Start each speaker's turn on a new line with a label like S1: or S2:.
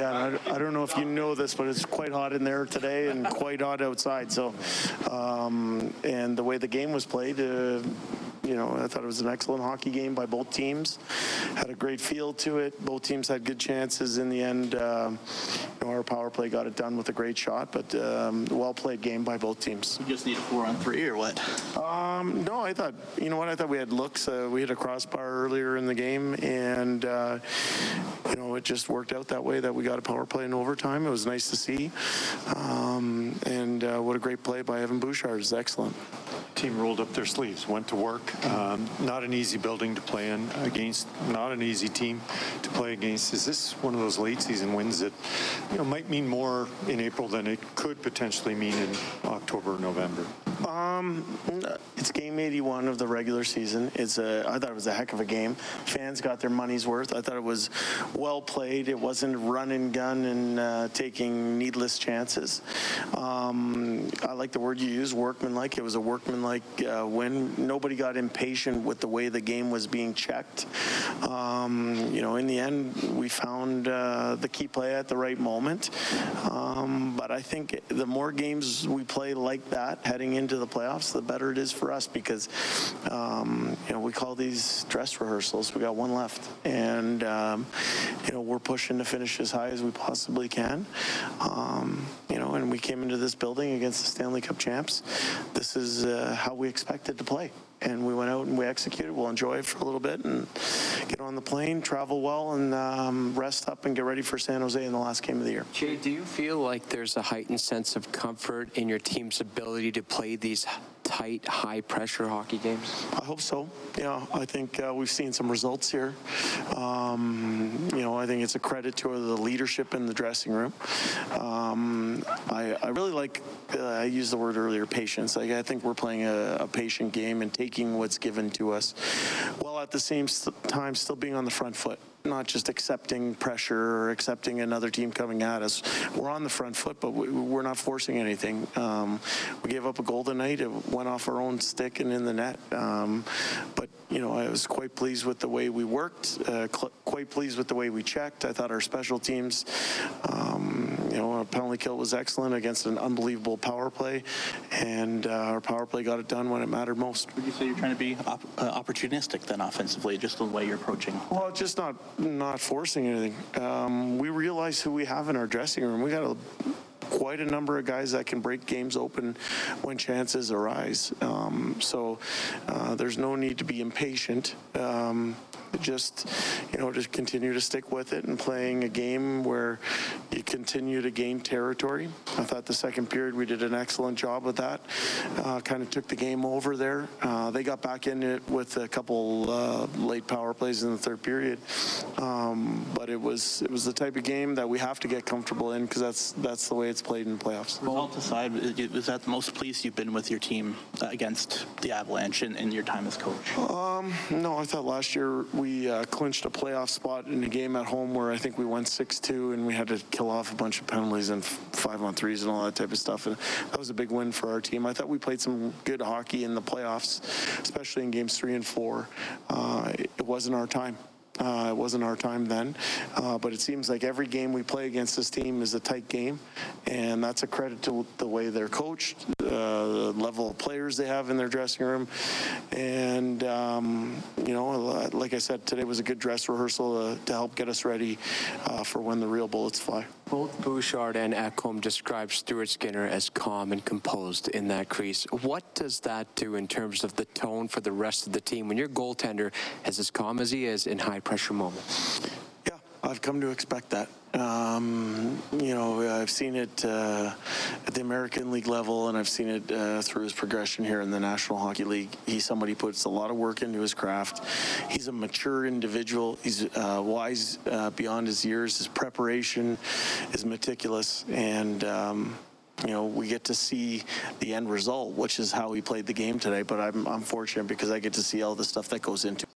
S1: Yeah, and I, I don't know if you know this, but it's quite hot in there today and quite hot outside. So, um, and the way the game was played, uh, you know, I thought it was an excellent hockey game by both teams. Had a great feel to it. Both teams had good chances. In the end, um, you know, our power play got it done with a great shot, but um, well played game by both teams.
S2: You just need a four on three or what?
S1: Um, no, I thought, you know what, I thought we had looks. Uh, we hit a crossbar earlier in the game, and, uh, you know, it just worked out that way that we got a power play in overtime. It was nice to see. Um, and uh, what a great play by Evan Bouchard. It's excellent.
S3: Team rolled up their sleeves, went to work. Um, Not an easy building to play in against, not an easy team to play against. Is this one of those late season wins that, you know, might mean more in April than it could potentially mean in October, or November?
S1: It's game 81 of the regular season. It's a, I thought it was a heck of a game. Fans got their money's worth. I thought it was well played. It wasn't run and gun and uh, taking needless chances. Um, I like the word you used, workmanlike. It was a workmanlike uh, win. Nobody got impatient with the way the game was being checked. Um, you know, in the end, we found uh, the key play at the right moment. Um, but I think the more games we play like that heading into the playoffs, the better it is for us because, um, you know, we call these dress rehearsals. We got one left. And, um, you know, we're pushing to finish as high as we possibly can. Um, you know, and we came into this building against the Stanley Cup champs. This is uh, how we expected to play. And we went out and we executed. We'll enjoy it for a little bit and get on the plane, travel well, and um, rest up and get ready for San Jose in the last game of the year.
S4: Jay, do you feel like there's a heightened sense of comfort in your team's ability to play these tight, high-pressure hockey games?
S1: I hope so. Yeah, I think uh, we've seen some results here. Um, you know, I think it's a credit to the leadership in the dressing room. Um, I, I really like, uh, I used the word earlier, patience. Like, I think we're playing a, a patient game and taking what's given to us, while at the same s- time still being on the front foot. Not just accepting pressure or accepting another team coming at us. We're on the front foot, but we, we're not forcing anything. Um, we gave up a goal tonight. It went off our own stick and in the net. Um, but you know, I was quite pleased with the way we worked. Uh, cl- quite pleased with the way we checked. I thought our special teams, um, you know, our penalty kill was excellent against an unbelievable power play, and uh, our power play got it done when it mattered most.
S2: Would you say you're trying to be op- uh, opportunistic then offensively, just the way you're approaching?
S1: Well, just not not forcing anything. Um, we realize who we have in our dressing room. We got a, quite a number of guys that can break games open when chances arise. Um, so uh, there's no need to be impatient. Um, just you know, just continue to stick with it and playing a game where you continue to gain territory. I thought the second period we did an excellent job with that. Uh, kind of took the game over there. Uh, they got back in it with a couple uh, late power plays in the third period, um, but it was it was the type of game that we have to get comfortable in because that's that's the way it's played in playoffs.
S2: Results aside, is that the most pleased you've been with your team uh, against the Avalanche in, in your time as coach?
S1: No, I thought last year we uh, clinched a playoff spot in a game at home where I think we won 6-2 and we had to kill off a bunch of penalties and f- five on threes and all that type of stuff. And that was a big win for our team. I thought we played some good hockey in the playoffs, especially in games three and four. Uh, it wasn't our time. Uh, it wasn't our time then, uh, but it seems like every game we play against this team is a tight game, and that's a credit to the way they're coached, uh, the level of players they have in their dressing room, and um, you know, like I said, today was a good dress rehearsal uh, to help get us ready uh, for when the real bullets fly.
S4: Both Bouchard and Ekholm described Stuart Skinner as calm and composed in that crease. What does that do in terms of the tone for the rest of the team when your goaltender is as calm as he is in high-pressure moments?
S1: I've come to expect that. Um, you know, I've seen it uh, at the American League level, and I've seen it uh, through his progression here in the National Hockey League. He's somebody who puts a lot of work into his craft. He's a mature individual. He's uh, wise uh, beyond his years. His preparation is meticulous, and. Um, you know, we get to see the end result, which is how he played the game today. But I'm, I'm fortunate because I get to see all the stuff that goes into